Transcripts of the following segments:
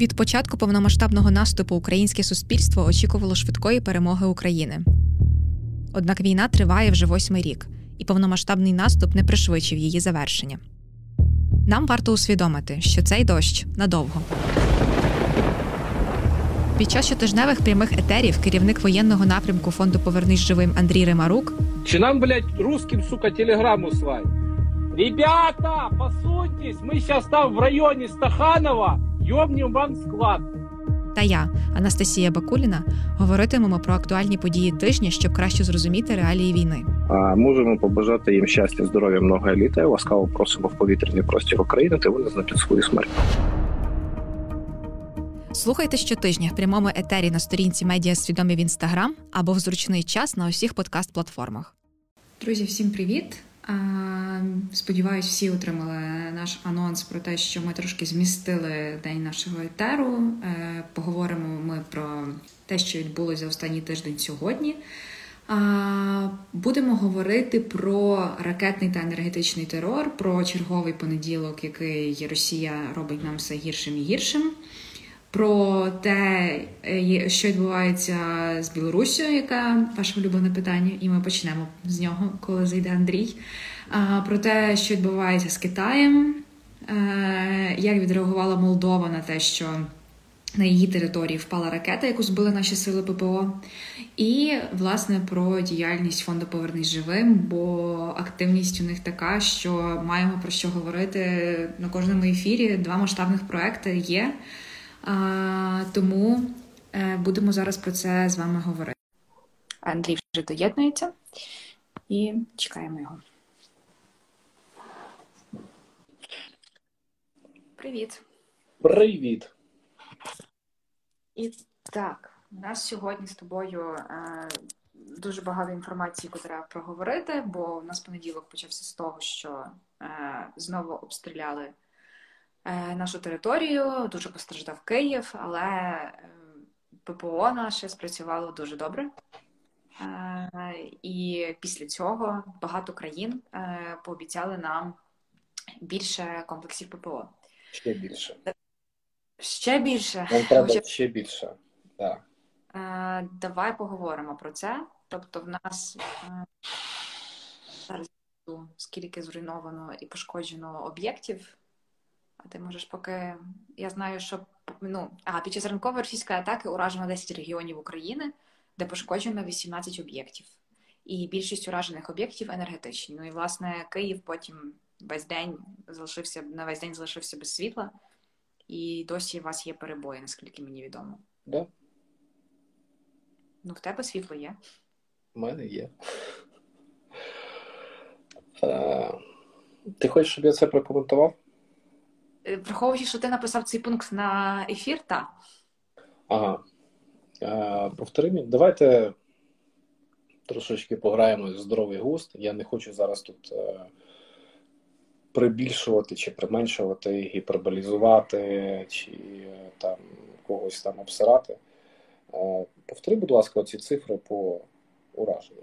Від початку повномасштабного наступу українське суспільство очікувало швидкої перемоги України. Однак війна триває вже восьмий рік, і повномасштабний наступ не пришвидшив її завершення. Нам варто усвідомити, що цей дощ надовго. Під час щотижневих прямих етерів керівник воєнного напрямку фонду Повернись живим Андрій Римарук Чи нам, блядь, русским, сука, телеграмму слать? Ребята, посуньтесь, мы сейчас там в районе Стаханова ёбнем вам склад. та я, Анастасія Бакуліна, говоритимемо про актуальні події тижня, щоб краще зрозуміти реалії війни. А можемо побажати їм щастя, здоров'я, много літа. Ласкаво просимо в повітряний простір України та визнати свою смерть. Слухайте щотижня в прямому етері на сторінці Медіа Свідомі в інстаграм або в зручний час на усіх подкаст-платформах. Друзі, всім привіт! Сподіваюсь, всі отримали наш анонс про те, що ми трошки змістили день нашого етеру. Е, Поговоримо ми про те, що відбулося останній тиждень сьогодні. Будемо говорити про ракетний та енергетичний терор, про черговий понеділок, який Росія робить нам все гіршим і гіршим. Про те, е, що відбувається з Білоруссю, яка ваше улюблене питання, і ми почнемо з нього, коли зайде Андрій. Про те, що відбувається з Китаєм, е, як відреагувала Молдова на те, що на її території впала ракета, яку збили наші сили ППО, і власне про діяльність фонду Повернись живим, бо активність у них така, що маємо про що говорити на кожному ефірі. Два масштабних проекти є. А, Тому е, будемо зараз про це з вами говорити. Андрій вже доєднується і чекаємо його. Привіт. Привіт. І так, у нас сьогодні з тобою е, дуже багато інформації, яку треба проговорити, бо у нас понеділок почався з того, що е, знову обстріляли нашу територію, дуже постраждав Київ, але е, ППО наше спрацювало дуже добре. Е, і після цього багато країн е, пообіцяли нам більше комплексів ППО. Ще більше. Ще більше. Нам треба Хоча- ще більше. Так. Е, Давай поговоримо про це. Тобто, в нас е, зараз скільки зруйновано і пошкоджено об'єктів. А ти можеш поки. Я знаю, що ну, а, під час ранкової російської атаки уражено 10 регіонів України, де пошкоджено 18 об'єктів. І більшість уражених об'єктів енергетичні. Ну і власне Київ потім весь день залишився на весь день залишився без світла, і досі у вас є перебої, наскільки мені відомо. Да? Ну, в тебе світло є. У мене є. Е, Ти хочеш, щоб я це прокоментував? Е, Враховуючи, що ти написав цей пункт на ефір, так. Ага. Е, Повтори мені. Давайте трошечки пограємо в здоровий густ. Я не хочу зараз тут е, прибільшувати чи применшувати, гіперболізувати, чи е, там когось там обсирати. Е, Повтори, будь ласка, ці цифри по ураженню.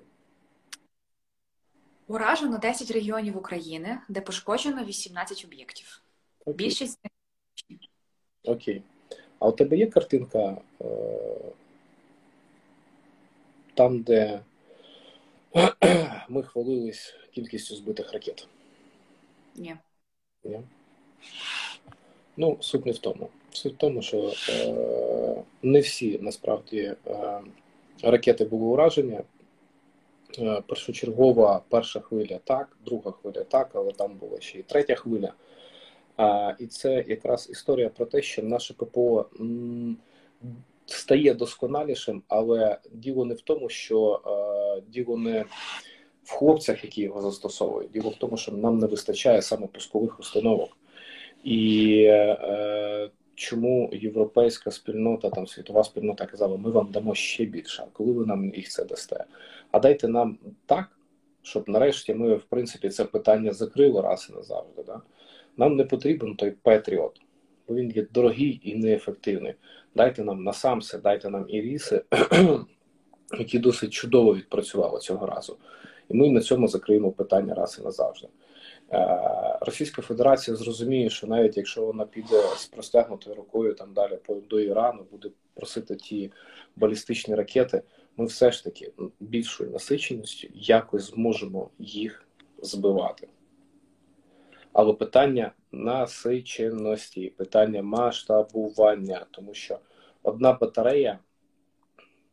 Уражено 10 регіонів України, де пошкоджено 18 об'єктів. Окей. Більшість Окей. А у тебе є картинка е, там, де ми хвалились кількістю збитих ракет? ні. Ні? Ну, суть не в тому. Суть в тому, що е, не всі насправді е, ракети були уражені. Е, першочергова перша хвиля так, друга хвиля так, але там була ще і третя хвиля. І це якраз історія про те, що наше ППО стає досконалішим, але діло не в тому, що діло не в хлопцях, які його застосовують. Діло в тому, що нам не вистачає саме пускових установок. І е, чому європейська спільнота, там світова спільнота казала, ми вам дамо ще більше, а коли ви нам їх це дасте? А дайте нам так, щоб нарешті ми, в принципі, це питання закрили раз і назавжди. Да? Нам не потрібен той Петріот, бо він є дорогий і неефективний. Дайте нам насамсе, дайте нам іріси, які досить чудово відпрацювали цього разу. І ми на цьому закриємо питання раз і назавжди. Е, Російська Федерація зрозуміє, що навіть якщо вона піде з простягнутою рукою там далі до Ірану, буде просити ті балістичні ракети, ми все ж таки більшою насиченістю якось зможемо їх збивати. Але питання насиченості, питання масштабування, тому що одна батарея,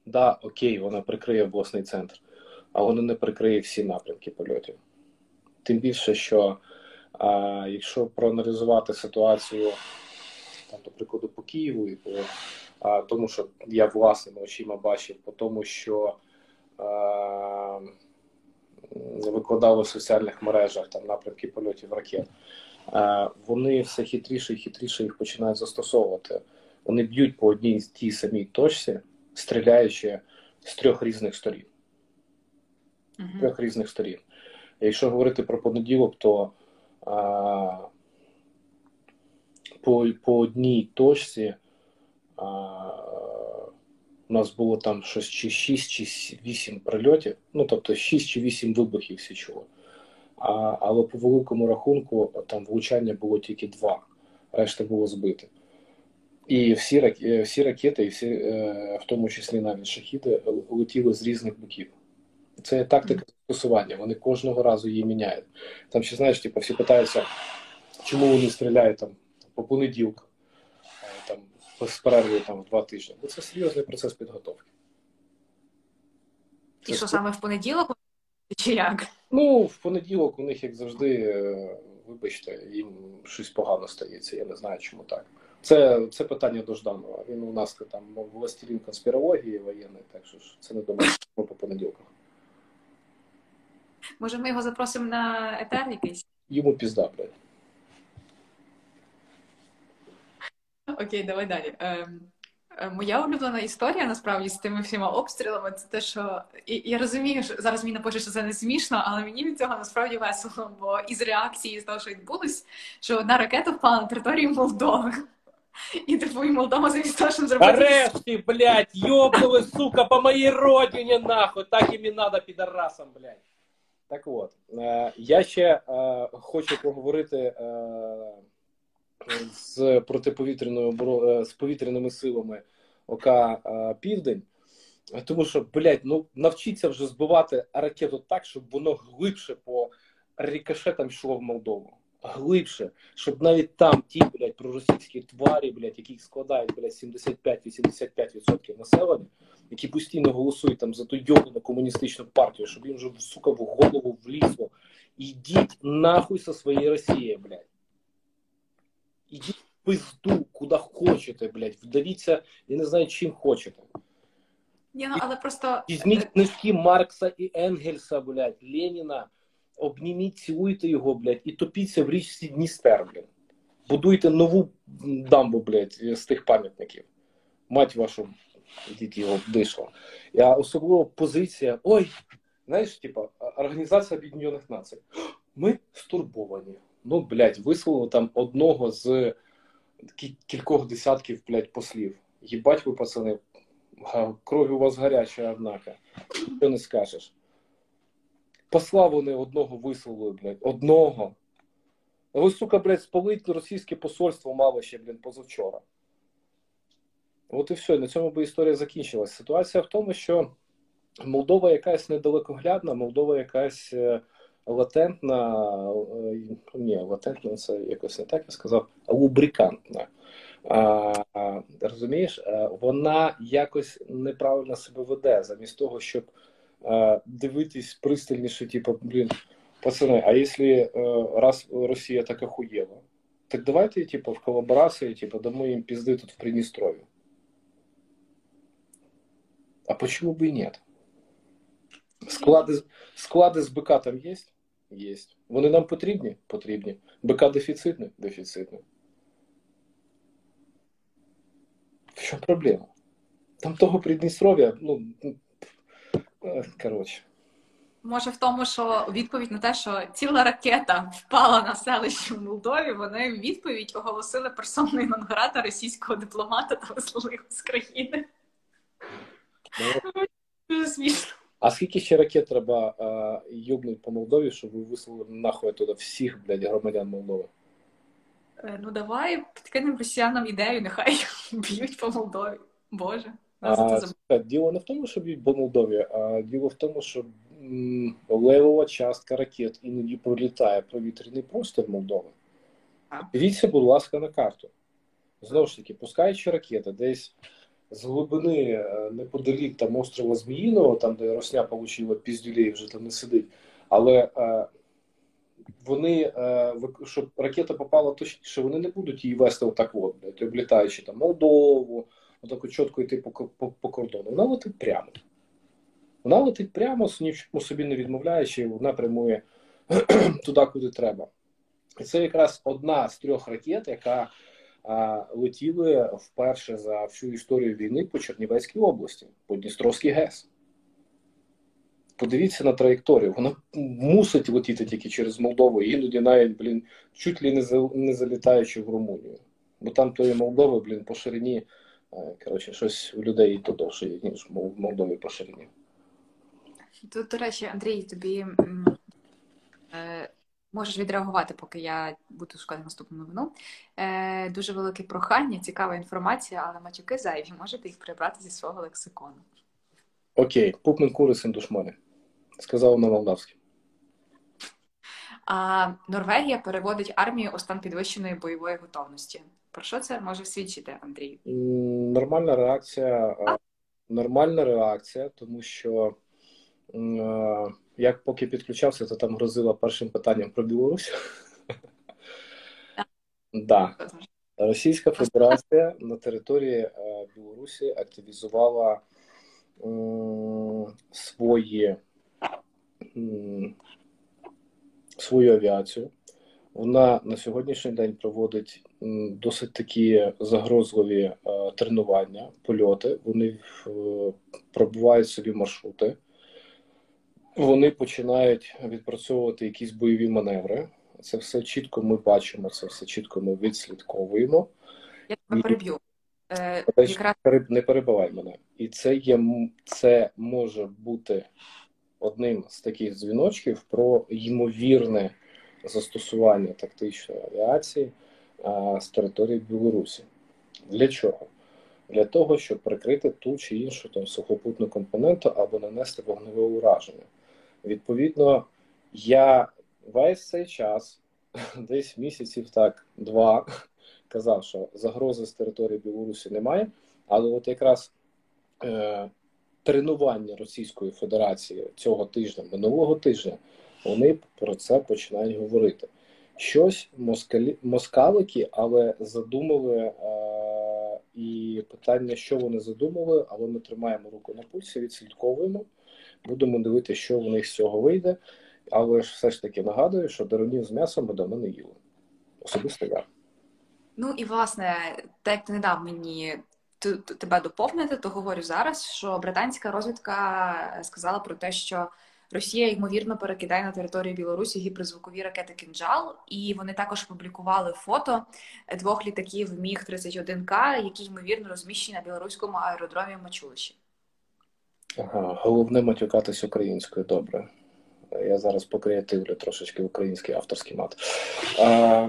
да, окей, вона прикриє обласний центр, а вона не прикриє всі напрямки польотів. Тим більше, що а, якщо проаналізувати ситуацію, там, до прикладу, по Києву, і по а, тому, що я власними очима бачив, по тому, що а, викладали в соціальних мережах там напрямки польотів ракет, вони все хитріше і хитріше їх починають застосовувати. Вони б'ють по одній тій самій точці, стріляючи з трьох різних сторін. Uh-huh. Трьох різних сторін. Якщо говорити про понеділок, то а, по по одній точці а, у нас було там щось чи 6 чи 8 прильотів, ну тобто 6 чи 8 вибухів чули. А, Але по великому рахунку там влучання було тільки два, решта було збите. І всі всі ракети, і всі, е, в тому числі навіть шахіди, летіли з різних боків. Це тактика застосування. Вони кожного разу її міняють. Там ще знаєш, типу, всі питаються, чому вони стріляють там по понеділку, там з перервою там в два тижні. Бо це серйозний процес підготовки. Це І що саме в понеділок? Чи як? Ну, в понеділок у них, як завжди, е, вибачте, їм щось погано стається. Я не знаю, чому так. Це це питання до Жданова. Він у нас там властелін конспірології воєнний, так що ж це не думаю, по понеділках. Може, ми його запросимо на етер якийсь? Йому пізда, блядь. Окей, давай далі. Ем, е, моя улюблена історія насправді з тими всіма обстрілами це те, що і, я розумію, що зараз мені напише, що це не смішно, але мені від цього насправді весело, бо із реакції з того, що відбулось, що одна ракета впала на територію Молдови. І типу, і Молдова замість того, щоб зробити... Нарешті, блядь, йобнули, сука, по моїй родині, нахуй, так їм і надо, підарасам, блядь. Так от, е, я ще е, хочу поговорити з протиповітряною з повітряними силами ОК Південь, тому що, блядь, ну навчіться вже збивати ракету так, щоб воно глибше по рикошетам йшло в Молдову глибше, щоб навіть там ті, блядь, проросійські тварі, блядь, які складають, блядь, 75-85% населення, які постійно голосують там за ту йобану комуністичну партію, щоб їм вже, сука, в голову влізло. Ідіть нахуй со своєї Росії, блядь. Ідіть в пизду, куди хочете, блядь. Вдавіться, я не знаю, чим хочете. Ні, ну, але просто... Візьміть книжки Маркса і Енгельса, блядь, Леніна, обніміть, цілуйте його, блядь, і топіться в річці Дністер, блядь. Будуйте нову дамбу, блядь, з тих пам'ятників. Мать вашу, ідіть його дишло. А особливо позиція. Ой, знаєш, типа, Організація Об'єднаних Націй. Ми стурбовані. Ну, блядь, висловили там одного з кількох десятків, блядь, послів. Їбать ви, пацани, крові у вас гаряча, однако. Що не скажеш. Посла вони одного висловили, блядь. Одного. А ви, сука, блядь, спалить російське посольство мало ще, блін, позавчора. От і все, на цьому би історія закінчилась. Ситуація в тому, що Молдова якась недалекоглядна, Молдова якась е, латентна, е, ні, латентна це якось не так я сказав, лубрикантна. А, Розумієш, е, вона якось неправильно себе веде, замість того, щоб дивитись пристальніше, типу, блін, пацани, а якщо е, раз Росія так охуєла, так давайте, типу, в коллаборации, типу, дамо им пизды тут в Приднестровье. А почему бы и нет? Склади, склади з БК там є? Є. Вони нам потрібні? Потрібні. БК дефіцитний? Дефіцитний. В чому проблема? Там того Придністров'я, ну, Коротше. Може, в тому, що відповідь на те, що ціла ракета впала на селище в Молдові, вони в відповідь оголосили персоною Нонграта російського дипломата та вислали з країни. Дуже смішно. А скільки ще ракет треба а, юбнуть по Молдові, щоб ви вислали нахуй туди всіх, блядь, громадян Молдови? Е, Ну давай підкинемо росіянам ідею, нехай б'ють по Молдові. Боже. А, діло не в тому, що б'ють по Молдові, а діло в тому, що м, левова частка ракет іноді пролітає повітряний простір Молдови. Дивіться, будь ласка, на карту. Знову ж таки, пускаючи ракети десь з глибини е, неподалік там острова Зміїного, там, де Росня отримала піздюлей, вже там не сидить. Але е, вони, е, щоб ракета попала точніше, вони не будуть її вести отак, от, блядь, облітаючи там Молдову, отак чітко йти по, по, по кордону. Вона летить прямо. Вона летить прямо, ні в собі не відмовляючи, вона прямує туди, куди треба. І це якраз одна з трьох ракет, яка летіли вперше за всю історію війни по Чернівецькій області, по Дністровській ГЕС. Подивіться на траєкторію. Вона мусить летіти тільки через Молдову, іноді навіть, блін, чуть ли не, за, не залітаючи в Румунію. Бо там тої Молдови, блін, по ширині, коротше, щось у людей то довше, ніж в Молдові по ширині. Тут, до речі, Андрій, тобі е, можеш відреагувати, поки я буду шукати наступну новину. Е, Дуже велике прохання, цікава інформація, але матюки зайві. Можете їх прибрати зі свого лексикону. Окей, пупнен курисин душмани. Сказав на молдавській. А Норвегія переводить армію у стан підвищеної бойової готовності. Про що це може свідчити, Андрій? Нормальна реакція. А? Нормальна реакція, тому що як поки підключався, то там грозила першим питанням про Білорусь. Да. Російська Федерація на території Білорусі активізувала свої, свою авіацію. Вона на сьогоднішній день проводить досить такі загрозливі тренування, польоти. Вони пробувають собі маршрути вони починають відпрацьовувати якісь бойові маневри. Це все чітко ми бачимо, це все чітко ми відслідковуємо. Я тебе переб'ю. Е, якраз... Не перебивай мене. І це є це може бути одним з таких дзвіночків про ймовірне застосування тактичної авіації а, з території Білорусі. Для чого? Для того, щоб прикрити ту чи іншу там сухопутну компоненту або нанести вогневе ураження. Відповідно, я весь цей час, десь місяців так, два, казав, що загрози з території Білорусі немає, але от якраз е, тренування Російської Федерації цього тижня, минулого тижня, вони про це починають говорити. Щось москалі, москалики, але задумали. Е, і питання, що вони задумали, але ми тримаємо руку на пульсі, відслідковуємо. Будемо дивитися, що в них з цього вийде, але ж все ж таки нагадую, що деронів з м'ясом ми давно не їли. Особисто я. Ну і власне, так як ти не дав мені тебе доповнити, то говорю зараз, що британська розвідка сказала про те, що Росія ймовірно перекидає на територію Білорусі гіперзвукові ракети «Кинджал», і вони також публікували фото двох літаків Міг 31 к які ймовірно розміщені на білоруському аеродромі Мачулищі. Ага, головне матюкатись українською, добре. Я зараз покреативлю трошечки український авторський мат. А,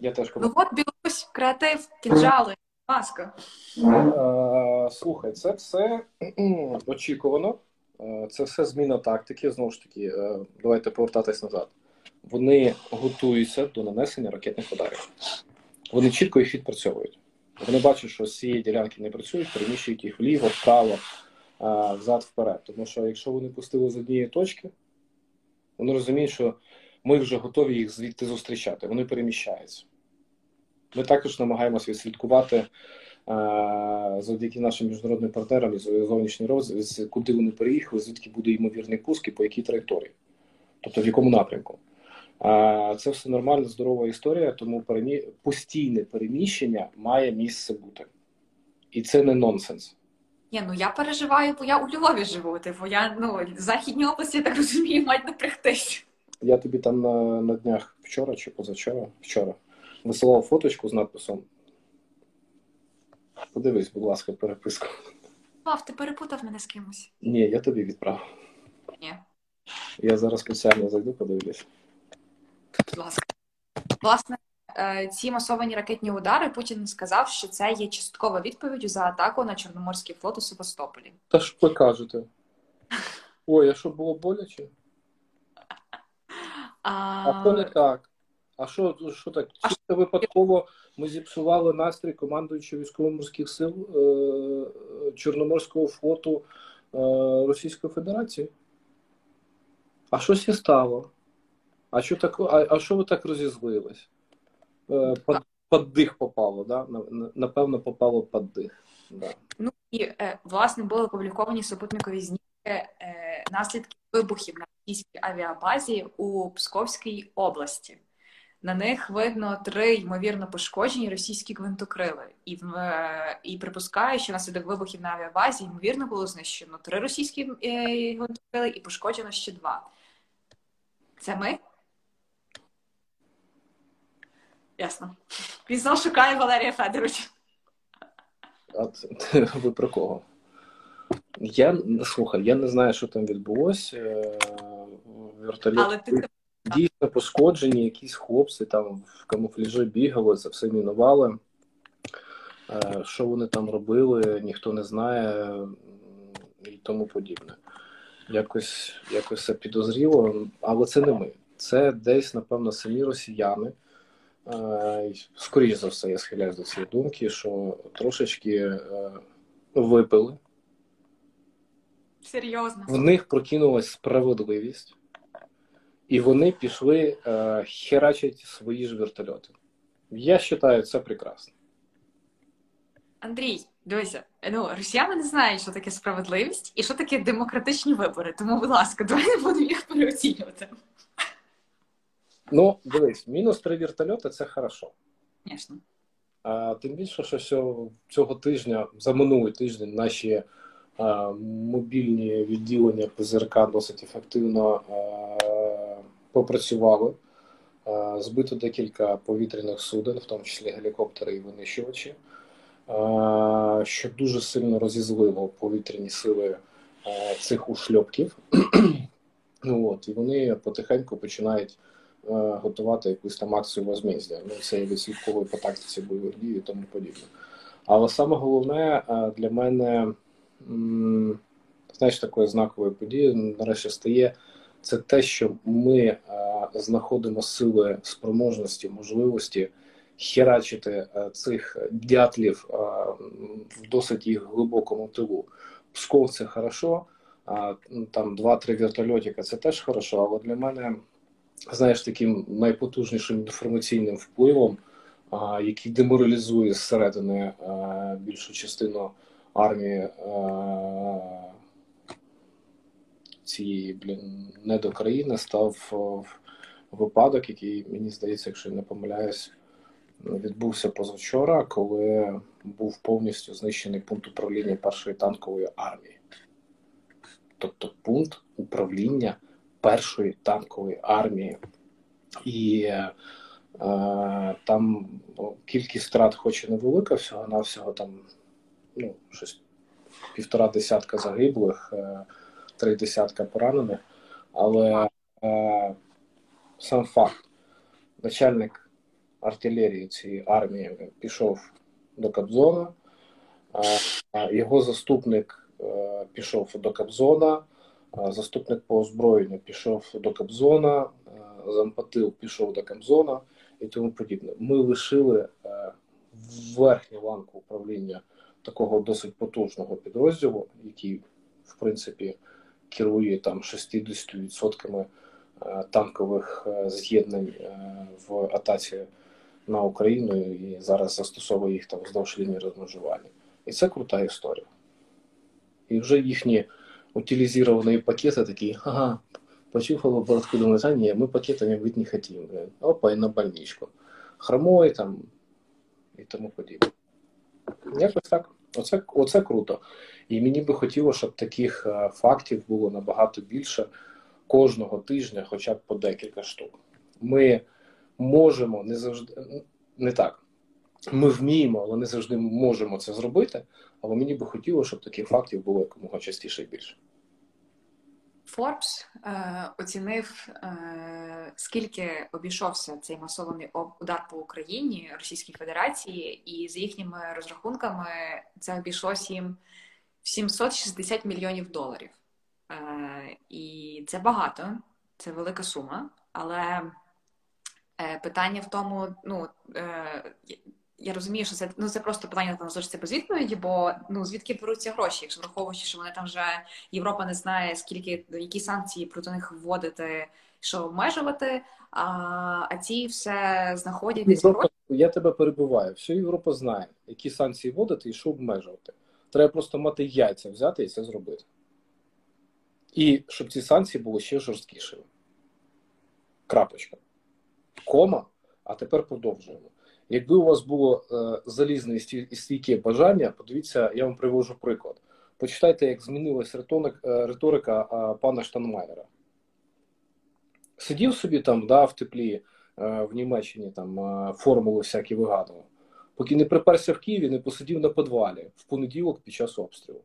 я теж Ну от Білорусь, креатив, кінжали, маска. Слухай, це все очікувано. Це все зміна тактики. Знову ж таки, давайте повертатись назад. Вони готуються до нанесення ракетних ударів. Вони чітко їх відпрацьовують. Вони бачать, що з цієї ділянки не працюють, переміщують їх вліво, вправо взад вперед. Тому що якщо вони пустили з однієї точки, вони розуміють, що ми вже готові їх звідти зустрічати. Вони переміщаються. Ми також намагаємося відслідкувати завдяки нашим міжнародним партнерам і зовнішній розвитку, куди вони переїхали, звідки буде ймовірний пуск і по якій траєкторії, тобто в якому напрямку. Це все нормальна, здорова історія, тому перемі... постійне переміщення має місце бути. І це не нонсенс. Ні, ну я переживаю, бо я у Львові живу. Типу, я ну західній області, я так розумію, мають напрягтись. Я тобі там на на днях вчора чи позавчора вчора висилав фоточку з надписом. Подивись, будь ласка, переписку. Пав, ти перепутав мене з кимось. Ні, я тобі відправив. Ні. Я зараз спеціально зайду, подивлюсь. Будь ласка. Власне, ці масовані ракетні удари Путін сказав, що це є часткова відповідь за атаку на Чорноморський флот у Севастополі. Та ж ви кажете. Ой, а що було боляче? А, А що не так? А що, що так? Чисто випадково ми зіпсували настрій командуючого військово-морських сил е- Чорноморського флоту е- Російської Федерації? А щось і стало? А що так, а, а що ви так розізлились? Е, під, під дих попало, да? Напевно, попало під дих. Да. Ну і е, власне були опубліковані супутникові знімки е, наслідки вибухів на російській авіабазі у Псковській області. На них видно три ймовірно пошкоджені російські гвинтокрили, і і припускаю, що внаслідок вибухів на авіабазі ймовірно було знищено три російські гвинтокрили і пошкоджено ще два. Це ми? Ясно. Він шукає Валерія Федоровича. Це, ви про кого? Я слухай, я не знаю, що там відбулося. Вертольот Але ти дійсно пошкоджені, якісь хлопці там в камуфляжі бігали, це все мінували. Що вони там робили, ніхто не знає і тому подібне. Якось якось це підозріло, але це не ми. Це десь, напевно, самі росіяни. Скоріше за все, я схиляюсь до цієї думки, що трошечки випили. Серйозно. В них прокинулась справедливість, і вони пішли е, херачити свої ж вертольоти. Я вважаю, це прекрасно. Андрій, дивися, ну росіяни не знають, що таке справедливість і що таке демократичні вибори. Тому, будь ласка, давай не будемо їх переоцінювати. Ну, дивись, мінус три вертольоти це хорошо. Звісно. А тим більше, що цього тижня, за минулий тиждень, наші а, мобільні відділення ПЗРК досить ефективно а, попрацювали. А, збито декілька повітряних суден, в тому числі гелікоптери і винищувачі, а, що дуже сильно розізлило повітряні сили а, цих ушльопків. ну, от, І вони потихеньку починають. Готувати якусь там акцію возмездя. Ну, це відслідковує по тактиці бойових дій і тому подібне. Але саме головне для мене, знаєш, такою знаковою подією нарешті стає це те, що ми знаходимо сили спроможності, можливості херачити цих дятлів в досить їх глибокому тилу. Псков це хорошо, там два-три вертольотика це теж хорошо, але для мене знаєш, таким найпотужнішим інформаційним впливом, а, який деморалізує зсередини а, більшу частину армії а, цієї блін недокраїни, став випадок, який мені здається, якщо я не помиляюсь, відбувся позавчора, коли був повністю знищений пункт управління першої танкової армії. Тобто пункт управління першої танкової армії, і е, там кількість втрат, хоч і невелика, всього навсього там ну, щось півтора десятка загиблих, е, три десятка поранених. Але е, сам факт, начальник артилерії цієї армії пішов до Кобзона, е, його заступник е, пішов до Кобзона. Заступник по озброєнню пішов до Кобзона, зампатил пішов до Кобзона і тому подібне. Ми лишили е, верхню ланку управління такого досить потужного підрозділу, який, в принципі, керує там 60% е, танкових е, з'єднань в атаці на Україну і зараз застосовує їх там вздовж лінії розмежування. І це крута історія. І вже їхні утилизированные пакеты такие, ага, почухал бородку, думаю, а не, мы пакетами быть не хотим. Блин. Опа, і на больничку. Хромой там і тому подібне. Якось так. Оце, оце круто. І мені би хотілося, щоб таких а, фактів було набагато більше кожного тижня, хоча б по декілька штук. Ми можемо не завжди не так. Ми вміємо, але не завжди можемо це зробити. Але мені би хотілося, щоб таких фактів було якомога частіше і більше. Forbes е, оцінив, е, скільки обійшовся цей масований удар по Україні Російській Федерації, і за їхніми розрахунками це обійшлося їм в 760 мільйонів доларів. Е, І це багато, це велика сума, але е, питання в тому, ну. Е, я розумію, що це ну це просто питання там залишиться без відповіді, бо ну звідки беруться гроші, якщо враховуючи, що вони там вже Європа не знає, скільки які санкції проти них вводити, що обмежувати, а а ці все знаходять десь гроші. Я тебе перебуваю. Вся Європа знає, які санкції вводити і що обмежувати. Треба просто мати яйця взяти і це зробити. І щоб ці санкції були ще жорсткішими. Крапочка. Кома, а тепер продовжуємо. Якби у вас було е, залізне і стійке бажання, подивіться, я вам привожу приклад. Почитайте, як змінилась е, риторика пана Штанмайера. Сидів собі там да, в теплі е, в Німеччині там формули всякі вигадував, поки не приперся в Києві, не посидів на підвалі в понеділок під час обстрілу.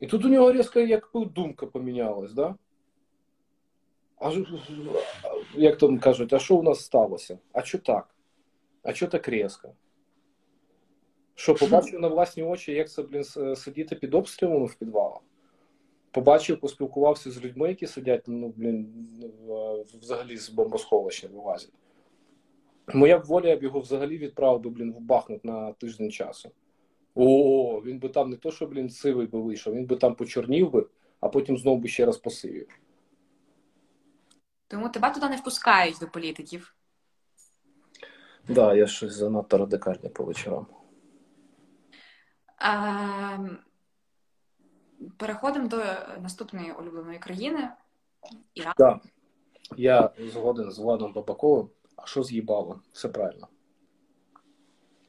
І тут у нього різко як думка помінялась, да? А як там кажуть, а що у нас сталося? А що так? А що так різко? Що, побачив на власні очі, як це, блін, сидіти під обстрілами в підвалах? Побачив, поспілкувався з людьми, які сидять, ну, блін, взагалі з бомбосховища вилазять. Моя б воля, я б його взагалі відправив би, блін, в Бахмут на тиждень часу. О, він би там не то, що, блін, сивий би вийшов, він би там почорнів би, а потім знову би ще раз посивів. Тому тебе туди не впускають до політиків. Так, да, я щось занадто радикальне по вечорам. А, переходимо до наступної улюбленої країни. Іран. Так. Я згоден з Владом Бабаковим. А що з'їбало? Все правильно.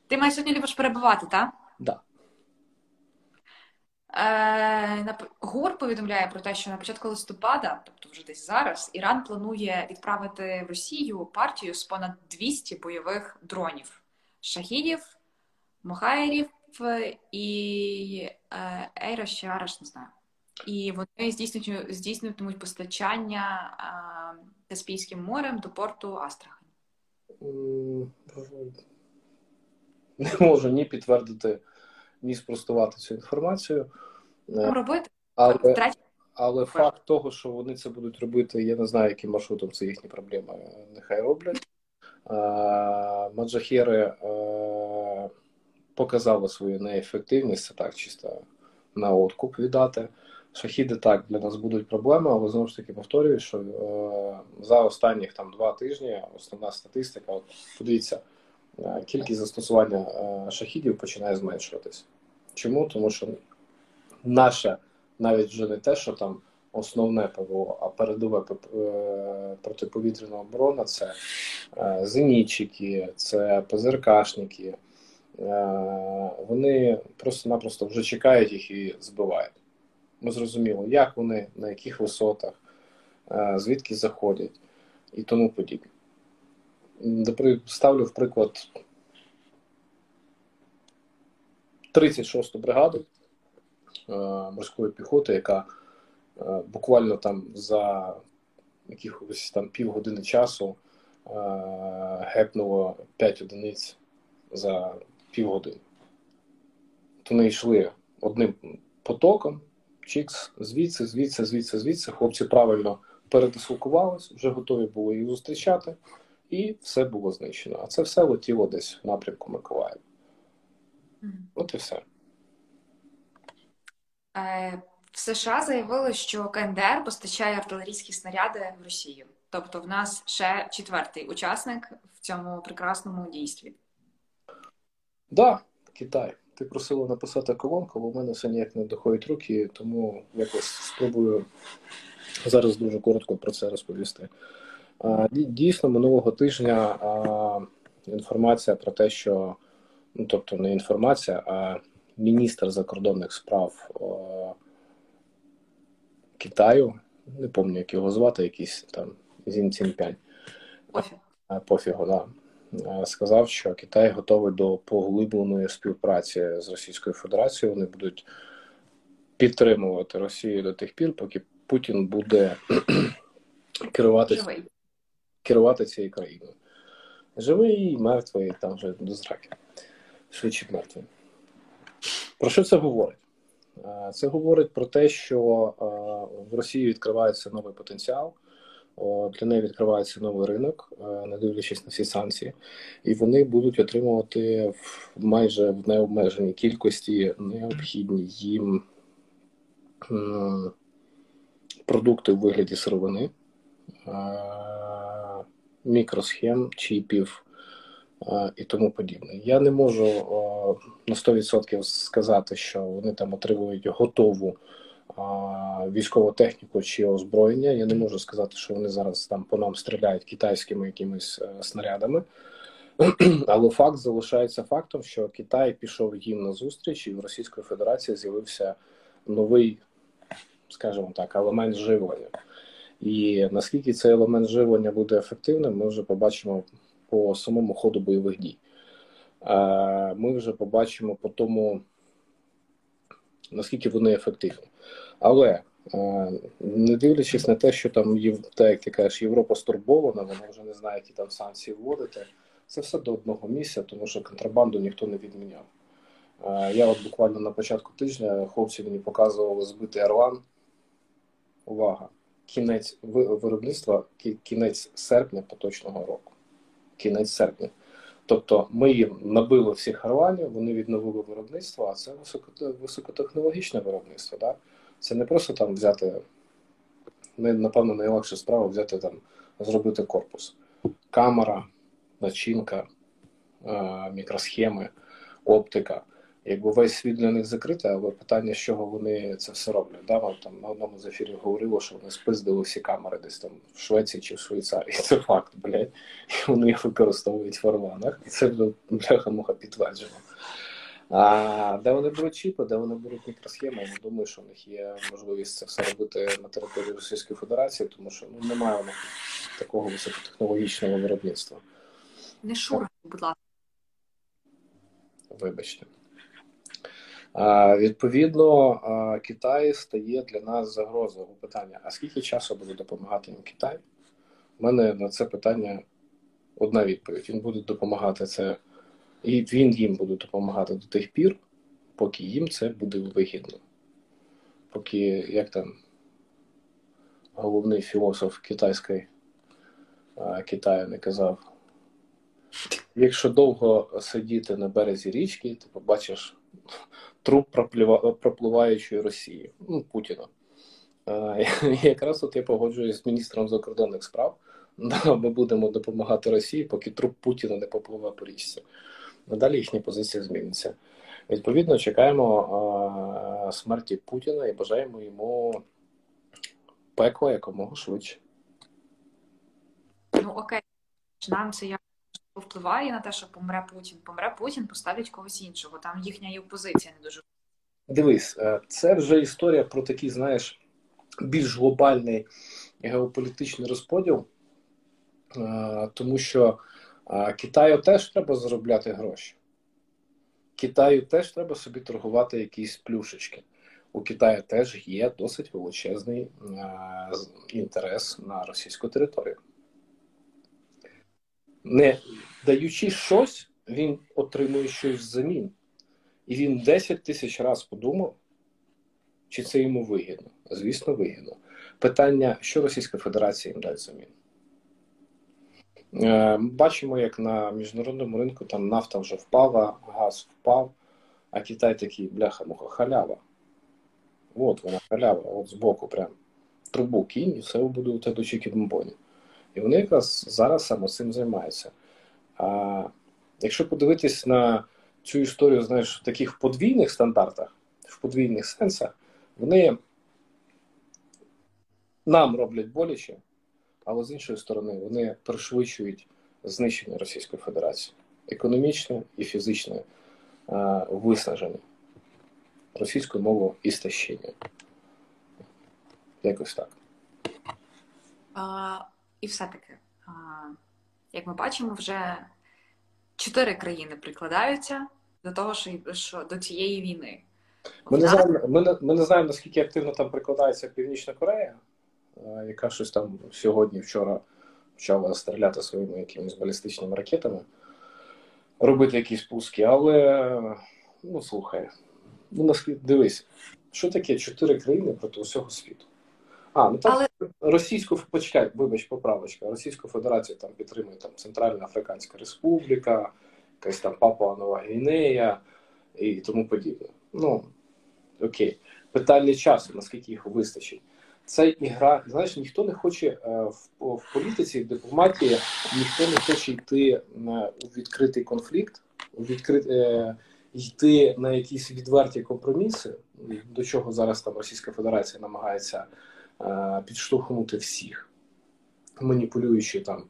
Ти маєш сьогодні любиш перебувати, так? Так. Да. Е, ГУР повідомляє про те, що на початку листопада, тобто вже десь зараз, Іран планує відправити в Росію партію з понад 200 бойових дронів шахідів, мохаєрів і е, Ейра ще Араш, не знаю. І вони здійснюють, здійснюватимуть постачання е, Каспійським морем до порту Астрахань. Не можу ні підтвердити ні спростувати цю інформацію. Е, робити? Але, але факт того, що вони це будуть робити, я не знаю, яким маршрутом це їхні проблеми. Нехай роблять. Маджахери е, показали свою неефективність, це так чисто на откуп віддати. Шахіди так для нас будуть проблеми, але знову ж таки повторюю, що е, за останніх там два тижні основна статистика, от подивіться, Е, кількість застосування е, шахідів починає зменшуватись. Чому? Тому що наше навіть вже не те, що там основне ПВО, а передове е, протиповітряна оборона це зенітчики, це ПЗРКшники. Вони просто-напросто вже чекають їх і збивають. Ми зрозуміло, як вони, на яких висотах, звідки заходять і тому подібне ставлю в приклад 36-ту бригаду е, морської піхоти, яка е, буквально там за якихось там півгодини часу е, гепнуло 5 одиниць за півгодини. То вони йшли одним потоком, чікс, звідси, звідси, звідси, звідси. Хлопці правильно передислокувались, вже готові були їх зустрічати і все було знищено. А це все летіло десь в напрямку Миколаєва. Mm. От і все. Е, в США заявили, що КНДР постачає артилерійські снаряди в Росію. Тобто, в нас ще четвертий учасник в цьому прекрасному дійстві. Да, Китай. Ти просила написати колонку, бо в мене все ніяк не доходять руки, тому якось спробую зараз дуже коротко про це розповісти. Дійсно, минулого тижня інформація про те, що ну тобто не інформація, а міністр закордонних справ Китаю, не пам'ятаю, як його звати, якийсь там Зін Цінпянь. Пофігу, да. Сказав, що Китай готовий до поглибленої співпраці з Російською Федерацією. Вони будуть підтримувати Росію до тих пір, поки Путін буде керувати керувати цією країною. Живий, мертвий, там вже до зраки. Швидше мертвий. Про що це говорить? Це говорить про те, що в Росії відкривається новий потенціал, для неї відкривається новий ринок, не дивлячись на всі санкції, і вони будуть отримувати майже в необмеженій кількості необхідні їм продукти в вигляді сировини, мікросхем, чіпів і тому подібне. Я не можу на 100% сказати, що вони там отримують готову військову техніку чи озброєння. Я не можу сказати, що вони зараз там по нам стріляють китайськими якимись е, снарядами. Але факт залишається фактом, що Китай пішов їм на зустріч, і в Російської Федерації з'явився новий, скажімо так, елемент живлення. І наскільки цей елемент живлення буде ефективним, ми вже побачимо по самому ходу бойових дій. Ми вже побачимо по тому, наскільки вони ефективні. Але не дивлячись на те, що там так, як ти кажеш, Європа стурбована, вона вже не знає, які там санкції вводити. Це все до одного місця, тому що контрабанду ніхто не відміняв. Я от буквально на початку тижня хлопці мені показували збитий Орлан. Увага! Кінець виробництва, кінець серпня поточного року. Кінець серпня. Тобто ми їм набили всіх орланів, вони відновили виробництво, а це високотехнологічне виробництво. Да? Це не просто там взяти, напевно, найлегша справа взяти там, зробити корпус. Камера, начинка, мікросхеми, оптика. Якби весь світ для них закритий, але питання, з чого вони це все роблять. Да? Ми там на одному з ефірів говорило, що вони спиздили всі камери десь там в Швеції чи в Швейцарії. Це факт, блядь. І вони їх використовують в Орланах. І це бляха-муха підтверджено. А де вони беруть чіпи, де вони беруть мікросхеми, я думаю, що у них є можливість це все робити на території Російської Федерації, тому що ну немає у них такого високотехнологічного виробництва. Не шур, будь ласка. Вибачте. Відповідно, Китай стає для нас загрозою питання: а скільки часу буде допомагати їм Китай? У мене на це питання одна відповідь: він буде допомагати це і він їм буде допомагати до тих пір, поки їм це буде вигідно. Поки, як там головний філософ китайської Китаю не казав, якщо довго сидіти на березі річки, ти побачиш труп пропливаючої Росії, ну, Путіна. Якраз от я погоджуюсь з міністром закордонних справ. Ми будемо допомагати Росії, поки труп Путіна не попливе по річці надалі їхня позиція зміниться. Відповідно, чекаємо а, смерті Путіна і бажаємо йому пекла якомога швидше. Ну окей, нам це як впливає на те, що помре Путін. Помре Путін, поставлять когось іншого. Там їхня є позиція не дуже. Дивись, е, це вже історія про такий, знаєш, більш глобальний геополітичний розподіл, е, тому що Китаю теж треба заробляти гроші. Китаю теж треба собі торгувати якісь плюшечки. У Китаю теж є досить величезний інтерес на російську територію. Не даючи щось, він отримує щось взамін. І він 10 тисяч разів подумав, чи це йому вигідно. Звісно, вигідно. Питання, що Російська Федерація їм дасть замін. Е, бачимо, як на міжнародному ринку там нафта вже впала, газ впав, а Китай такий, бляха, муха, халява. От вона халява, от збоку прям трубу кінь, і все буде у тебе чіки бомбоні. І вони якраз зараз саме цим займаються. А якщо подивитись на цю історію, знаєш, в таких подвійних стандартах, в подвійних сенсах, вони нам роблять боляче але з іншої сторони вони пришвидшують знищення Російської Федерації економічне і фізичне виснаження російською мовою істощення. Якось так. І все-таки, як ми бачимо, вже чотири країни прикладаються до того, що, що до цієї війни. Ми не знаємо, ми не, ми не знаємо, наскільки активно там прикладається Північна Корея, яка щось там сьогодні, вчора почала стріляти своїми якимись балістичними ракетами, робити якісь пуски, але ну слухай, ну наскільки дивись, що таке чотири країни проти усього світу? А, ну так Але... Російську почекай, вибач, поправочка. Російську Федерацію там підтримує там Центральна Африканська Республіка, якась там Папуа Нова Гвінея і тому подібне. Ну окей, питання часу, наскільки їх вистачить. Це ігра, знаєш, ніхто не хоче е, в, в політиці, в дипломатії, ніхто не хоче йти у відкритий конфлікт, у відкрит, е, йти на якісь відверті компроміси, до чого зараз там Російська Федерація намагається підштовхнути всіх, маніпулюючи там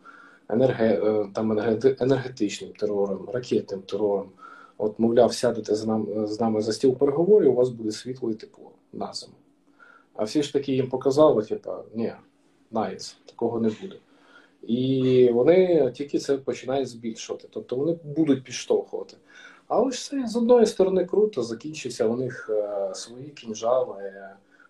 енерге, е, там енергетичним терором, ракетним терором. От, мовляв, сядете з нами з нами за стіл переговорів, у вас буде світло і тепло на зиму. А всі ж таки їм показали, типа, ні, найс, такого не буде. І вони тільки це починають збільшувати. Тобто вони будуть підштовхувати. Але ж це з одної сторони круто, закінчиться у них е, свої кінжали,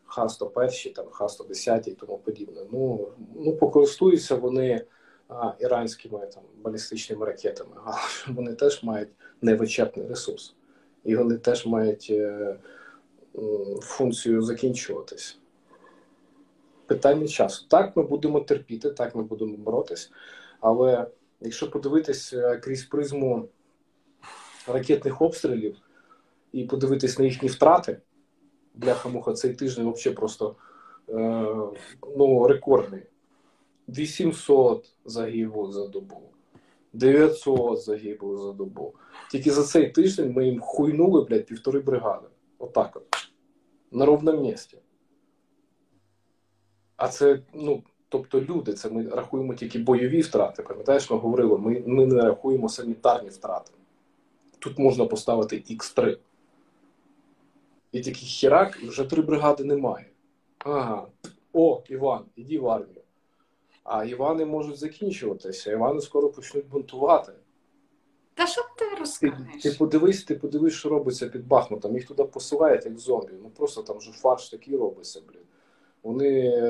Х-101, там, Х-110 і тому подібне. Ну, ну покористуються вони а, іранськими там, балістичними ракетами, але вони теж мають невичерпний ресурс. І вони теж мають е, функцію закінчуватись. Питання часу. Так, ми будемо терпіти, так ми будемо боротись. Але якщо подивитись е, крізь призму ракетних обстрілів і подивитись на їхні втрати, бляха-муха, цей тиждень взагалі просто е, ну, рекордний. 800 загиблих за добу, 900 загиблих за добу. Тільки за цей тиждень ми їм хуйнули, блядь, півтори бригади. Отак от. На ровному місці. А це, ну, тобто люди, це ми рахуємо тільки бойові втрати. Пам'ятаєш, ми говорили, ми, ми не рахуємо санітарні втрати. Тут можна поставити Х3. І такий хірак, вже три бригади немає. Ага. О, Іван, іди в армію. А Івани можуть закінчуватися, Івани скоро почнуть бунтувати. Та що ти розкажеш? Ти, ти подивись, ти подивись, що робиться під Бахмутом. Їх туди посилають, як зомбі. Ну просто там вже фарш такий робиться, блін. Вони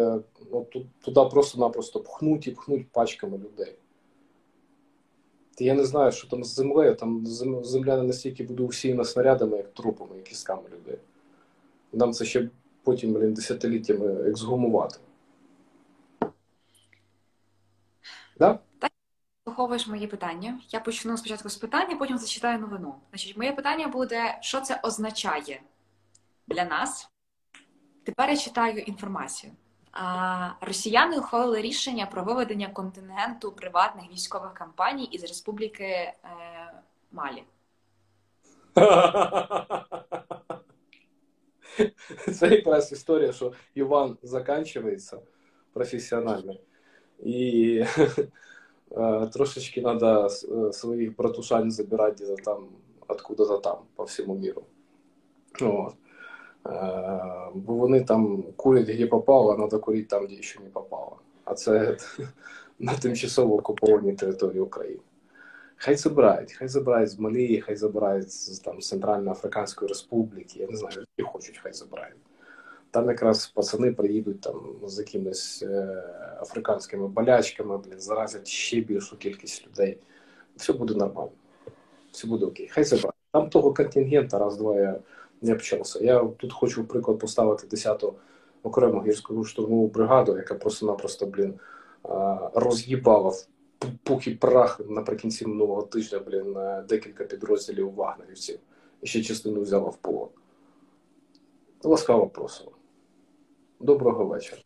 ну, туди просто-напросто пхнуть і пхнуть пачками людей. Я не знаю, що там з землею, там земля не настільки буде усіяна снарядами, як трупами і кістками людей. Нам це ще потім блін, десятиліттями ексгумувати. Да? Так, виховуєш мої питання. Я почну спочатку з питання, потім зачитаю новину. Значить, моє питання буде: що це означає для нас? Тепер я читаю інформацію. А, Росіяни ухвалили рішення про виведення контингенту приватних військових компаній із Республіки е, Малі. Це якраз історія, що Іван заканчується професіонально. І е, трошечки треба своїх братушань забирати там, откуда-то там, по всьому міру. Вот. Е, бо вони там курять, де попало, а треба курити там, де ще не попало. А це на тимчасово окупованій території України. Хай забирають, хай забирають з Малії, хай забирають з там, Центральноафриканської Республіки. Я не знаю, які хочуть, хай забирають. Там якраз пацани приїдуть там з якимись е, африканськими болячками, блін, заразять ще більшу кількість людей. Все буде нормально. Все буде окей. Хай забирають. Там того контингента раз-два я не общався. Я тут хочу, приклад, поставити 10-ту окрему гірську штурмову бригаду, яка просто-напросто, блін, роз'їбала пух і прах наприкінці минулого тижня, блін, декілька підрозділів вагнерівців. І ще частину взяла в полон. Ласкаво просила. Доброго вечора.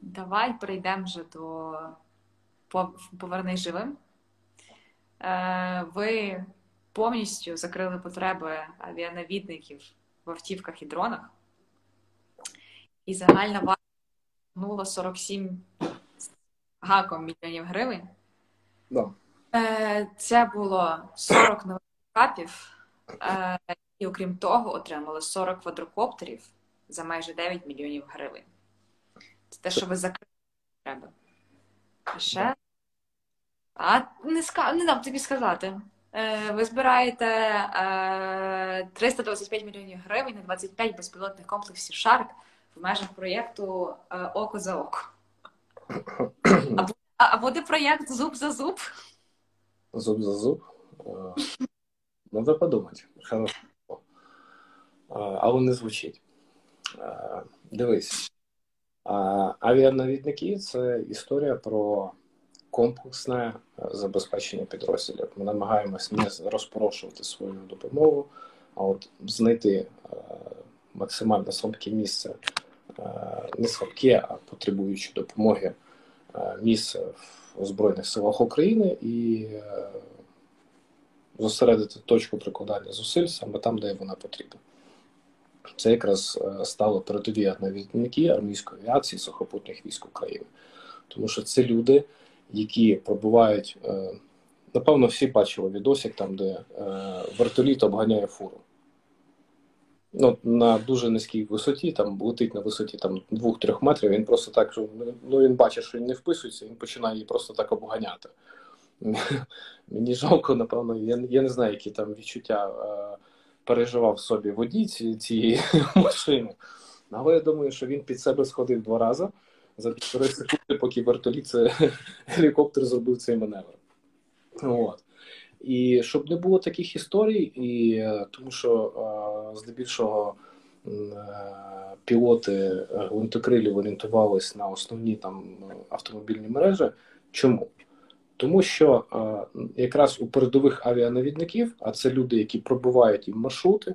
Давай прийдемо вже до повернись живим. Е, ви повністю закрили потреби авіанавідників в автівках і дронах. І загальна вартість 47 гаком мільйонів гривень. Да. Е, це було 40 нових капів, е, і окрім того, отримали 40 квадрокоптерів за майже 9 мільйонів гривень. Це те, що ви закрили треба. А ще. А не ска... не дам тобі сказати. Е, ви збираєте 325 е, мільйонів гривень на 25 безпілотних комплексів Шарк в межах проєкту Око за око. А буде проєкт Зуб за зуб? Зуб за зуб. Надо подумати. Хорошо. Але не звучить. Дивись. Авіанавідники це історія про комплексне е, забезпечення підрозділів. Ми намагаємось не розпорошувати свою допомогу, а от знайти е, максимально слабке місце, е, не слабке, а потребуючи допомоги місце в Збройних силах України і зосередити точку прикладання зусиль саме там, де вона потрібна. Це якраз стало передові навідники армійської авіації сухопутних військ України, тому що це люди які пробувають, е, напевно, всі бачили відосик, там, де е, вертоліт обганяє фуру. Ну, На дуже низькій висоті, там летить на висоті там 2-3 метрів, він просто так, ну він бачить, що він не вписується, він починає її просто так обганяти. Мені жалко, напевно, я я не знаю, які там відчуття е, переживав собі водій цієї машини. Але я думаю, що він під себе сходив два рази за півтори секунди, поки вертоліт це гелікоптер зробив цей маневр. От. І щоб не було таких історій, і е, тому що а, здебільшого е, пілоти гвинтокрилів орієнтувалися на основні там автомобільні мережі. Чому? Тому що якраз у передових авіанавідників, а це люди, які пробувають їм маршрути,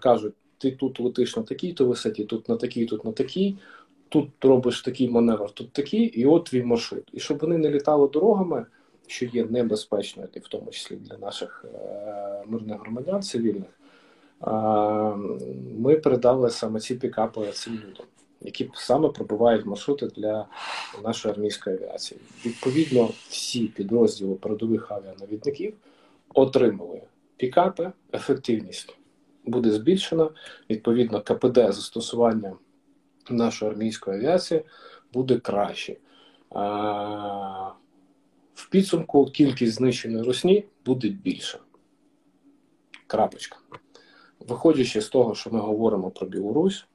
кажуть: ти тут летиш на такій-то висоті, тут на такій, тут на такій тут робиш такий маневр, тут такий, і от твій маршрут. І щоб вони не літали дорогами, що є небезпечною, в тому числі для наших е мирних громадян цивільних, е ми передали саме ці пікапи цим людям, які саме пробивають маршрути для нашої армійської авіації. Відповідно, всі підрозділи передових авіанавідників отримали пікапи, ефективність буде збільшена. Відповідно, КПД застосування нашої армійської авіації буде краще. В підсумку кількість знищеної русні буде більша. Крапочка. Виходячи з того, що ми говоримо про Білорусь,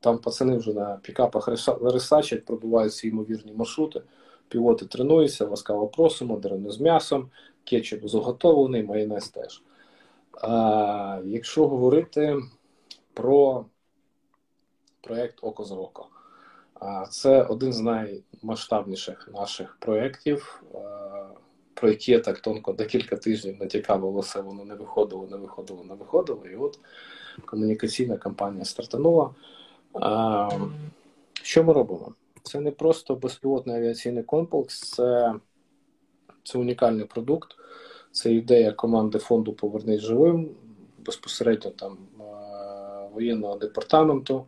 там пацани вже на пікапах ресачать, пробиваються ймовірні маршрути, пілоти тренуються, ласкаво просимо, дерену з м'ясом, кетчуп заготовлений, майонез теж. А, Якщо говорити про проєкт Око за око. Це один з наймасштабніших наших проєктів, про які я так тонко декілька тижнів натякав, все воно не виходило, не виходило, не виходило. І от комунікаційна кампанія стартанула. Що ми робимо? Це не просто безпілотний авіаційний комплекс, це це унікальний продукт, це ідея команди фонду Повернись живим безпосередньо там воєнного департаменту.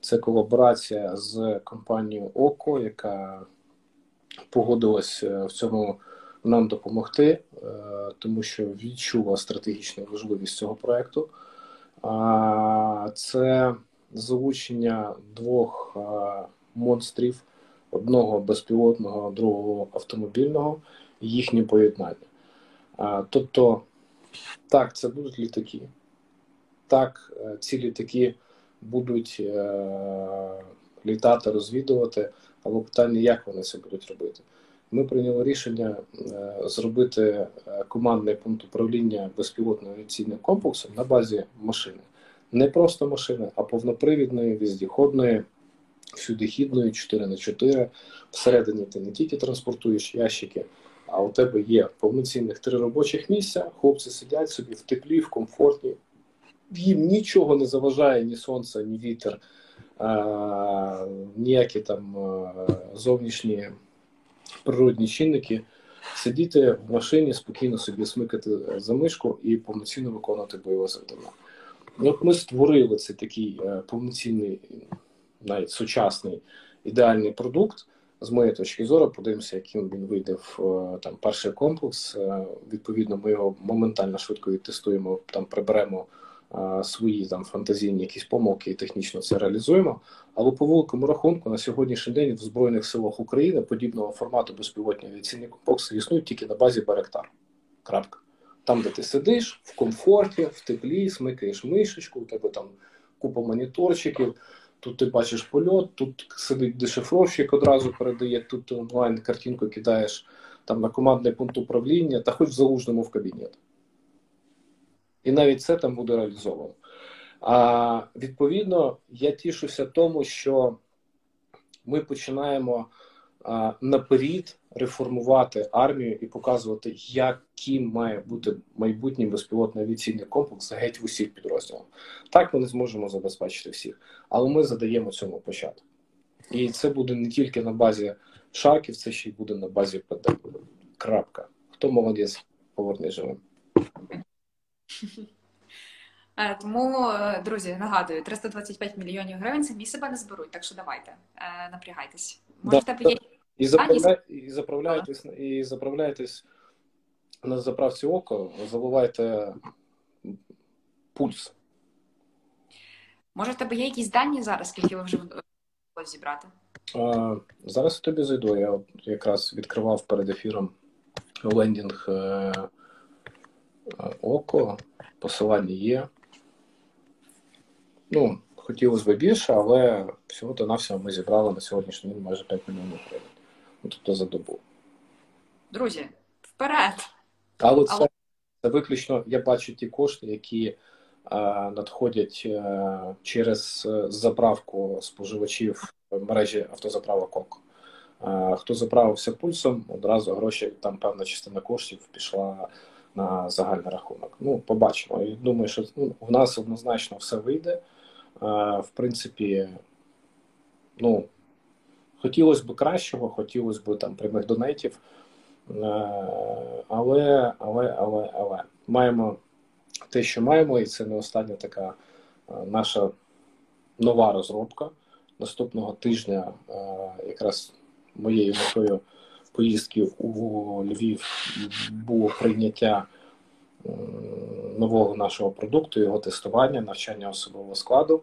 Це колаборація з компанією ОКО, яка погодилась е, в цьому нам допомогти, е, тому що відчула стратегічну важливість цього проєкту. Це залучення двох монстрів: одного безпілотного, другого автомобільного, їхнє поєднання. Тобто, так, це будуть літаки. Так, е, ці літаки будуть е, літати, розвідувати, але питання, як вони це будуть робити. Ми прийняли рішення е, зробити е, командний пункт управління безпілотним авіаційним комплексом на базі машини. Не просто машини, а повнопривідної, віздіходної, всюдихідної, 4 на 4 Всередині ти не тільки транспортуєш ящики, а у тебе є повноцінних три робочих місця. Хлопці сидять собі в теплі, в комфортні їм нічого не заважає ні сонце, ні вітер, а, ніякі там зовнішні природні чинники. Сидіти в машині, спокійно собі смикати за мишку і повноцінно виконувати бойове завдання. От Ми створили цей такий е, повноцінний, навіть сучасний ідеальний продукт. З моєї точки зору, подивимося, яким він вийде в е, там перший комплекс. Е, відповідно, ми його моментально швидко відтестуємо, там приберемо свої там фантазійні якісь помилки і технічно це реалізуємо. Але по великому рахунку на сьогоднішній день в Збройних силах України подібного формату безпілотні авіаційні комплекси існують тільки на базі Баректар. Крапка. Там, де ти сидиш, в комфорті, в теплі, смикаєш мишечку, у тебе там купа моніторчиків. Тут ти бачиш польот, тут сидить дешифровщик, одразу передає, тут ти онлайн картинку кидаєш там на командний пункт управління та хоч в залужному в кабінет. І навіть це там буде реалізовано. А відповідно, я тішуся тому, що ми починаємо а, наперед реформувати армію і показувати, яким має бути майбутній безпілотний авіаційний комплекс геть в усіх підрозділах. Так ми не зможемо забезпечити всіх, але ми задаємо цьому початок. І це буде не тільки на базі шарків, це ще й буде на базі ПД. Крапка. Хто молодець, поверни живим. Е, тому, е, друзі, нагадую, 325 мільйонів гривень самі себе не зберуть, так що давайте, е, напрягайтесь. Може, в тебе є і заправля... і заправляєтесь і заправляєтесь на заправці око, забувайте пульс. Може, в тебе є якісь дані зараз, скільки ви вже вдалося зібрати? А, Зараз я тобі зайду. Я якраз відкривав перед ефіром лендінг е, око, посилання є. Ну, хотілося б більше, але всього-то навсього ми зібрали на сьогоднішній день майже 5 мільйонів гривень. Ну, тобто за добу. Друзі, вперед! Але це, це виключно, я бачу ті кошти, які а, надходять а, через е, заправку споживачів мережі автозаправок ОК. Хто заправився пульсом, одразу гроші, там певна частина коштів пішла на загальний рахунок. Ну, побачимо. І думаю, що ну, в нас однозначно все вийде. В принципі, ну, хотілося б кращого, хотілося б там прямих донейтів. Але, але, але, але маємо те, що маємо, і це не остання така наша нова розробка. Наступного тижня якраз моєю метою поїздки у Львів було прийняття нового нашого продукту, його тестування, навчання особового складу.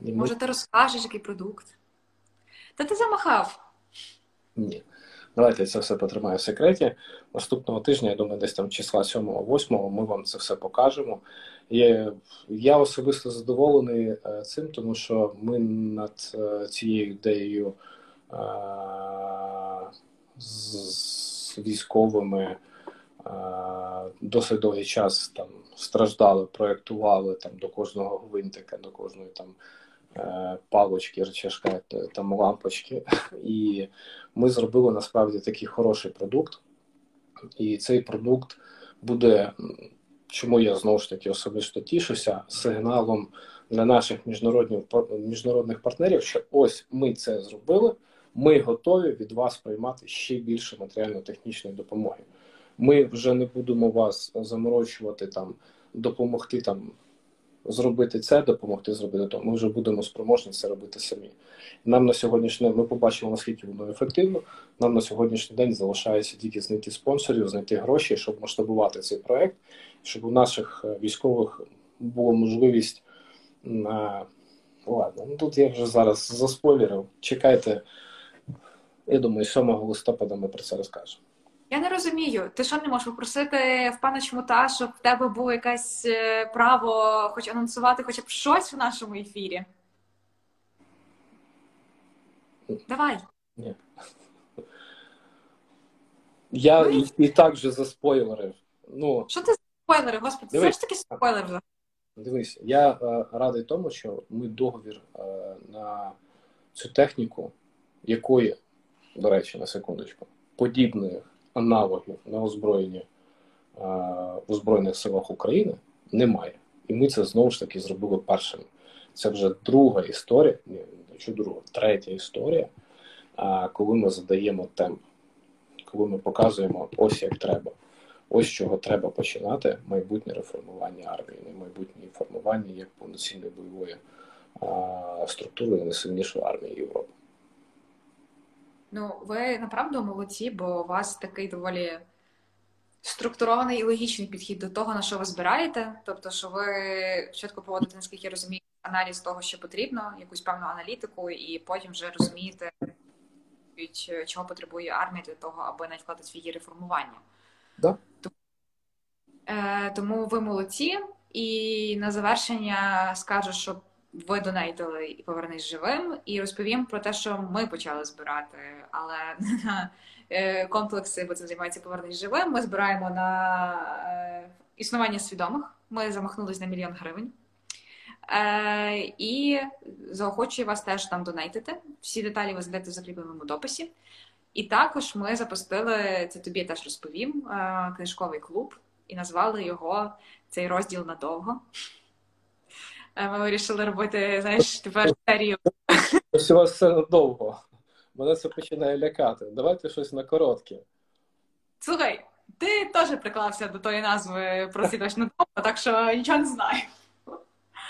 І Може, ми... ти розкажеш, який продукт? Та ти замахав? Ні. Давайте це все потримаю в секреті. Наступного тижня, я думаю, десь там числа 7-8 ми вам це все покажемо. І я особисто задоволений е, цим, тому що ми над е, цією ідеєю е, з військовими досить довгий час там страждали, проєктували там до кожного гвинтика, до кожної там палочки, речашка, там лампочки. І ми зробили насправді такий хороший продукт. І цей продукт буде, чому я знову ж таки особисто тішуся, сигналом для наших міжнародних міжнародних партнерів, що ось ми це зробили. Ми готові від вас приймати ще більше матеріально-технічної допомоги. Ми вже не будемо вас заморочувати там, допомогти там зробити це, допомогти зробити то. Ми вже будемо спроможні це робити самі. Нам на сьогоднішній день ми побачимо, наскільки воно ефективно. Нам на сьогоднішній день залишається тільки знайти спонсорів, знайти гроші, щоб масштабувати цей проект, щоб у наших е, військових була можливість на ладно. Ну тут я вже зараз заспойлерив. Чекайте. Я думаю, 7 листопада ми про це розкажемо. Я не розумію. Ти що не можеш попросити в пана Чмута, щоб в тебе було якесь е, право хоч анонсувати хоча б щось в нашому ефірі? Давай. Ні. Я ну, і, і так же заспойлерив. Ну, Що ти спойлери, господи? Дивись. Це ж таки спойлер. Дивись, я е, радий тому, що ми договір е, на цю техніку, якої, до речі, на секундочку, подібної аналогів на озброєння у Збройних силах України немає. І ми це знову ж таки зробили першими. Це вже друга історія, ні, що друга, третя історія, коли ми задаємо темп, коли ми показуємо ось як треба. Ось чого треба починати майбутнє реформування армії, не майбутнє формування як повноцінної бойової а, структури найсильнішої армії Європи. Ну, ви направду молодці, бо у вас такий доволі структурований і логічний підхід до того, на що ви збираєте. Тобто, що ви спочатку проводите, наскільки я розумію, аналіз того, що потрібно, якусь певну аналітику, і потім вже розумієте, чого потребує армія для того, аби навіть вкладати свої реформування. Да. Е, Тому ви молодці. І на завершення скажу, що ви донейтили і повернись живим, і розповім про те, що ми почали збирати, але на комплекси, бо цим займається повернись живим. Ми збираємо на існування свідомих. Ми замахнулись на мільйон гривень. Е, І заохочую вас теж там донейтити. Всі деталі ви знайдете в закріпленому дописі. І також ми запустили це тобі теж розповім е, книжковий клуб і назвали його цей розділ надовго. Е, ми вирішили робити, знаєш, тепер серію. Ось у вас все надовго. Мене це починає лякати. Давайте щось на коротке. Слухай, ти теж приклався до тої назви просідаш надовго, так що нічого не знаю.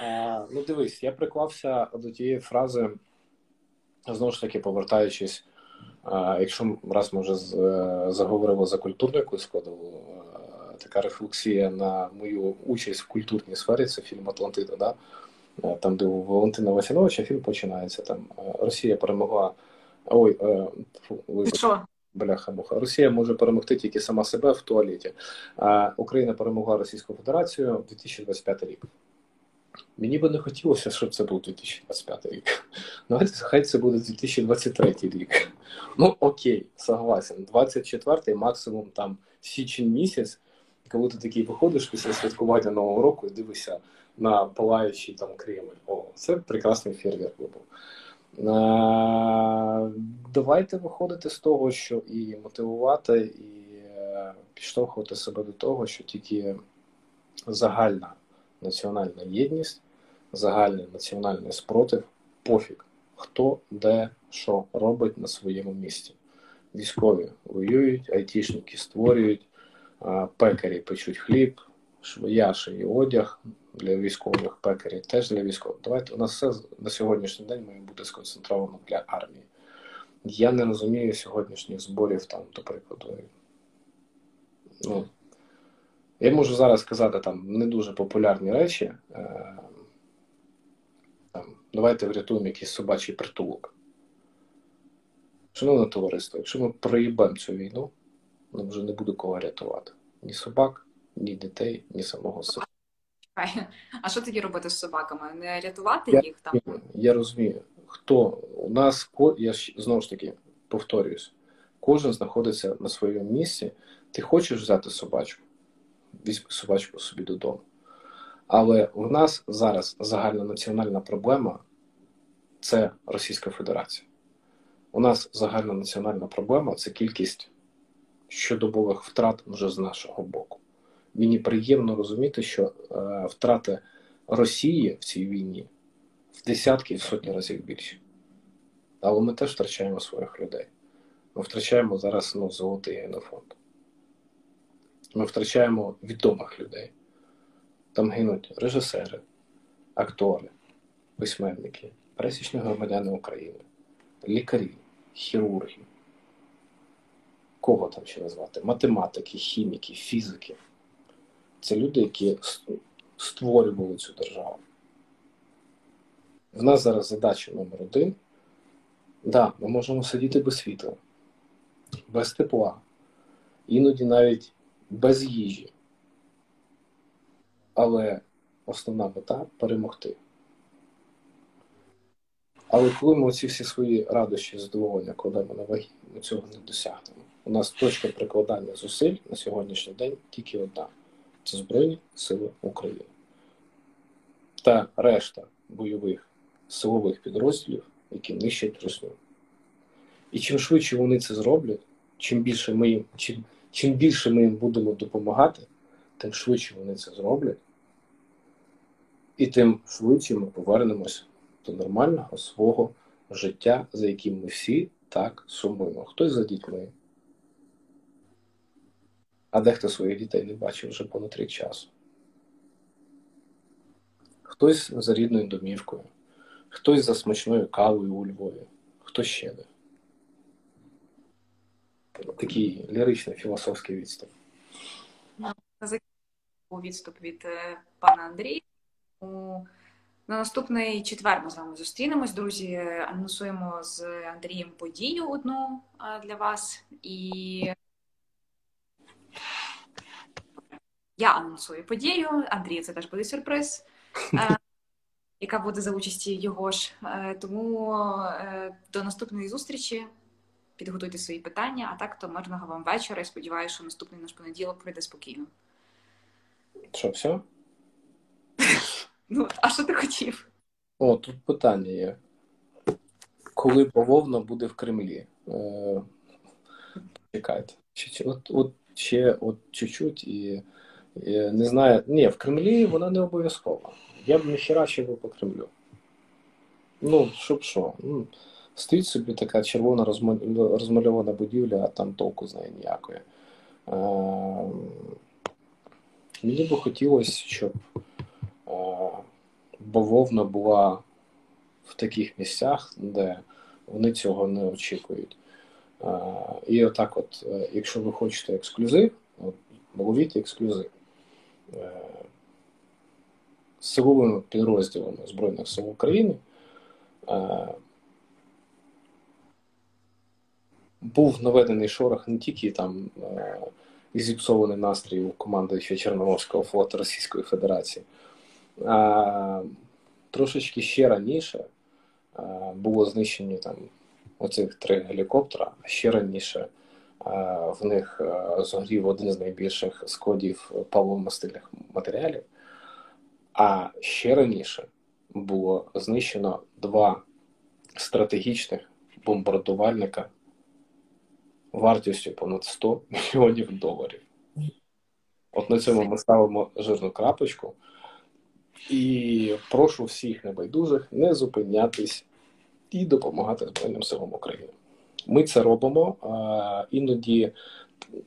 А, Ну, дивись, я приклався до тієї фрази, знову ж таки, повертаючись, а, якщо раз ми вже заговорили за культурну якусь складову, така рефлексія на мою участь в культурній сфері, це фільм Атлантида, да? там, де у Валентина Васяновича фільм починається. Там Росія перемогла. Ой, фу, Що? Бляха муха. Росія може перемогти тільки сама себе в туалеті. А Україна перемогла Російську Федерацію в 2025 рік. Мені би не хотілося, щоб це був 2025 рік. Давайте хай це буде 2023 рік. Ну окей, согласен. 24-й, максимум там січень місяць, коли ти такий виходиш після святкування Нового року і дивишся на палаючий там Кремль. О, це прекрасний фейерверк був. Давайте виходити з того, що і мотивувати, і е, підштовхувати себе до того, що тільки загальна національна єдність загальний національний спротив, пофіг, хто де що робить на своєму місці. Військові воюють, айтішники створюють, пекарі печуть хліб, швояші і одяг для військових пекарів, теж для військових. Давайте у нас все на сьогоднішній день має бути сконцентровано для армії. Я не розумію сьогоднішніх зборів, там, до прикладу. Ну, Я можу зараз сказати там не дуже популярні речі. Е, давайте врятуємо якийсь собачий притулок. Шановне товариство, якщо ми проїбемо цю війну, нам вже не буде кого рятувати. Ні собак, ні дітей, ні самого себе. А що тоді робити з собаками? Не рятувати я, їх там? Я розумію, хто у нас я ж, знову ж таки повторююсь, кожен знаходиться на своєму місці. Ти хочеш взяти собачку, візьми собачку собі додому. Але в нас зараз загальна національна проблема це Російська Федерація. У нас загальна національна проблема це кількість щодобових втрат вже з нашого боку. Мені приємно розуміти, що е, втрати Росії в цій війні в десятки і в сотні разів більші. Але ми теж втрачаємо своїх людей. Ми втрачаємо зараз ну, золотий генофонд. Ми втрачаємо відомих людей. Там гинуть режисери, актори, письменники, пересічні громадяни України, лікарі, хірурги. Кого там ще назвати? Математики, хіміки, фізики. Це люди, які створювали цю державу. В нас зараз задача номер один. Да, ми можемо сидіти без світла, без тепла, іноді навіть без їжі. Але основна мета перемогти. Але коли ми оці всі свої радощі, задоволення кладемо на ваги, ми цього не досягнемо. У нас точка прикладання зусиль на сьогоднішній день тільки одна це Збройні Сили України. Та решта бойових силових підрозділів, які нищать Русню. І чим швидше вони це зроблять, чим більше ми їм, чим, чим більше ми їм будемо допомагати, тим швидше вони це зроблять. І тим швидше ми повернемось до нормального свого життя, за яким ми всі так сумуємо. Хтось за дітьми, а дехто своїх дітей не бачив вже понад рік часу. Хтось за рідною домівкою, хтось за смачною кавою у Львові, хтось ще де. Такий ліричний філософський відступ. Відступ від е, пана Андрія. На наступний четвер ми з вами зустрінемось, друзі. Анонсуємо з Андрієм подію одну для вас і я анонсую подію. Андрію, це теж буде сюрприз, е, яка буде за участі його ж. Е, тому е, до наступної зустрічі. Підготуйте свої питання, а так то мирного вам вечора. І сподіваюся, що наступний наш понеділок пройде спокійно. Що, все? Ну, а що ти хотів? О, тут питання є. Коли бавовна буде в Кремлі? Е, Чекайте. От, от ще от чуть-чуть і, і не знаю. Ні, в Кремлі вона не обов'язкова. Я б не херачив по Кремлю. Ну, щоб що? Ну, стоїть собі така червона розмальована будівля, а там толку з неї ніякої. Е, мені би хотілося, щоб е, бавовна була в таких місцях, де вони цього не очікують. Е, І отак, от, е, якщо ви хочете ексклюзив, ловіть ексклюзив. Е, Силовими підрозділами Збройних сил України е, був наведений шорох не тільки там е, і зіпсований настрій у командуючого Чорноморського флоту Російської Федерації, а трошечки ще раніше було знищені там оцих три гелікоптера, а ще раніше в них е, згорів один з найбільших складів паливомастильних матеріалів. А ще раніше було знищено два стратегічних бомбардувальника вартістю понад 100 мільйонів доларів. От на цьому ми ставимо жирну крапочку. І прошу всіх небайдужих не зупинятись і допомагати Збройним силам України. Ми це робимо. Іноді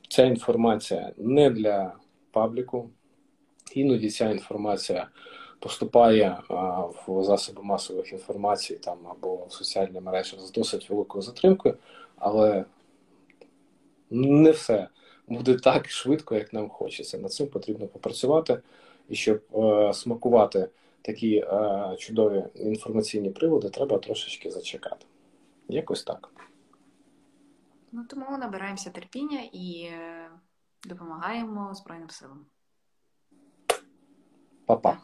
ця інформація не для пабліку, іноді ця інформація поступає в засоби масових інформацій там або в соціальні мережі з досить великою затримкою, але не все буде так швидко, як нам хочеться. Над цим потрібно попрацювати, і щоб е, смакувати такі е, чудові інформаційні приводи, треба трошечки зачекати. Якось так. Ну тому набираємося терпіння і е, допомагаємо Збройним силам. Па-па.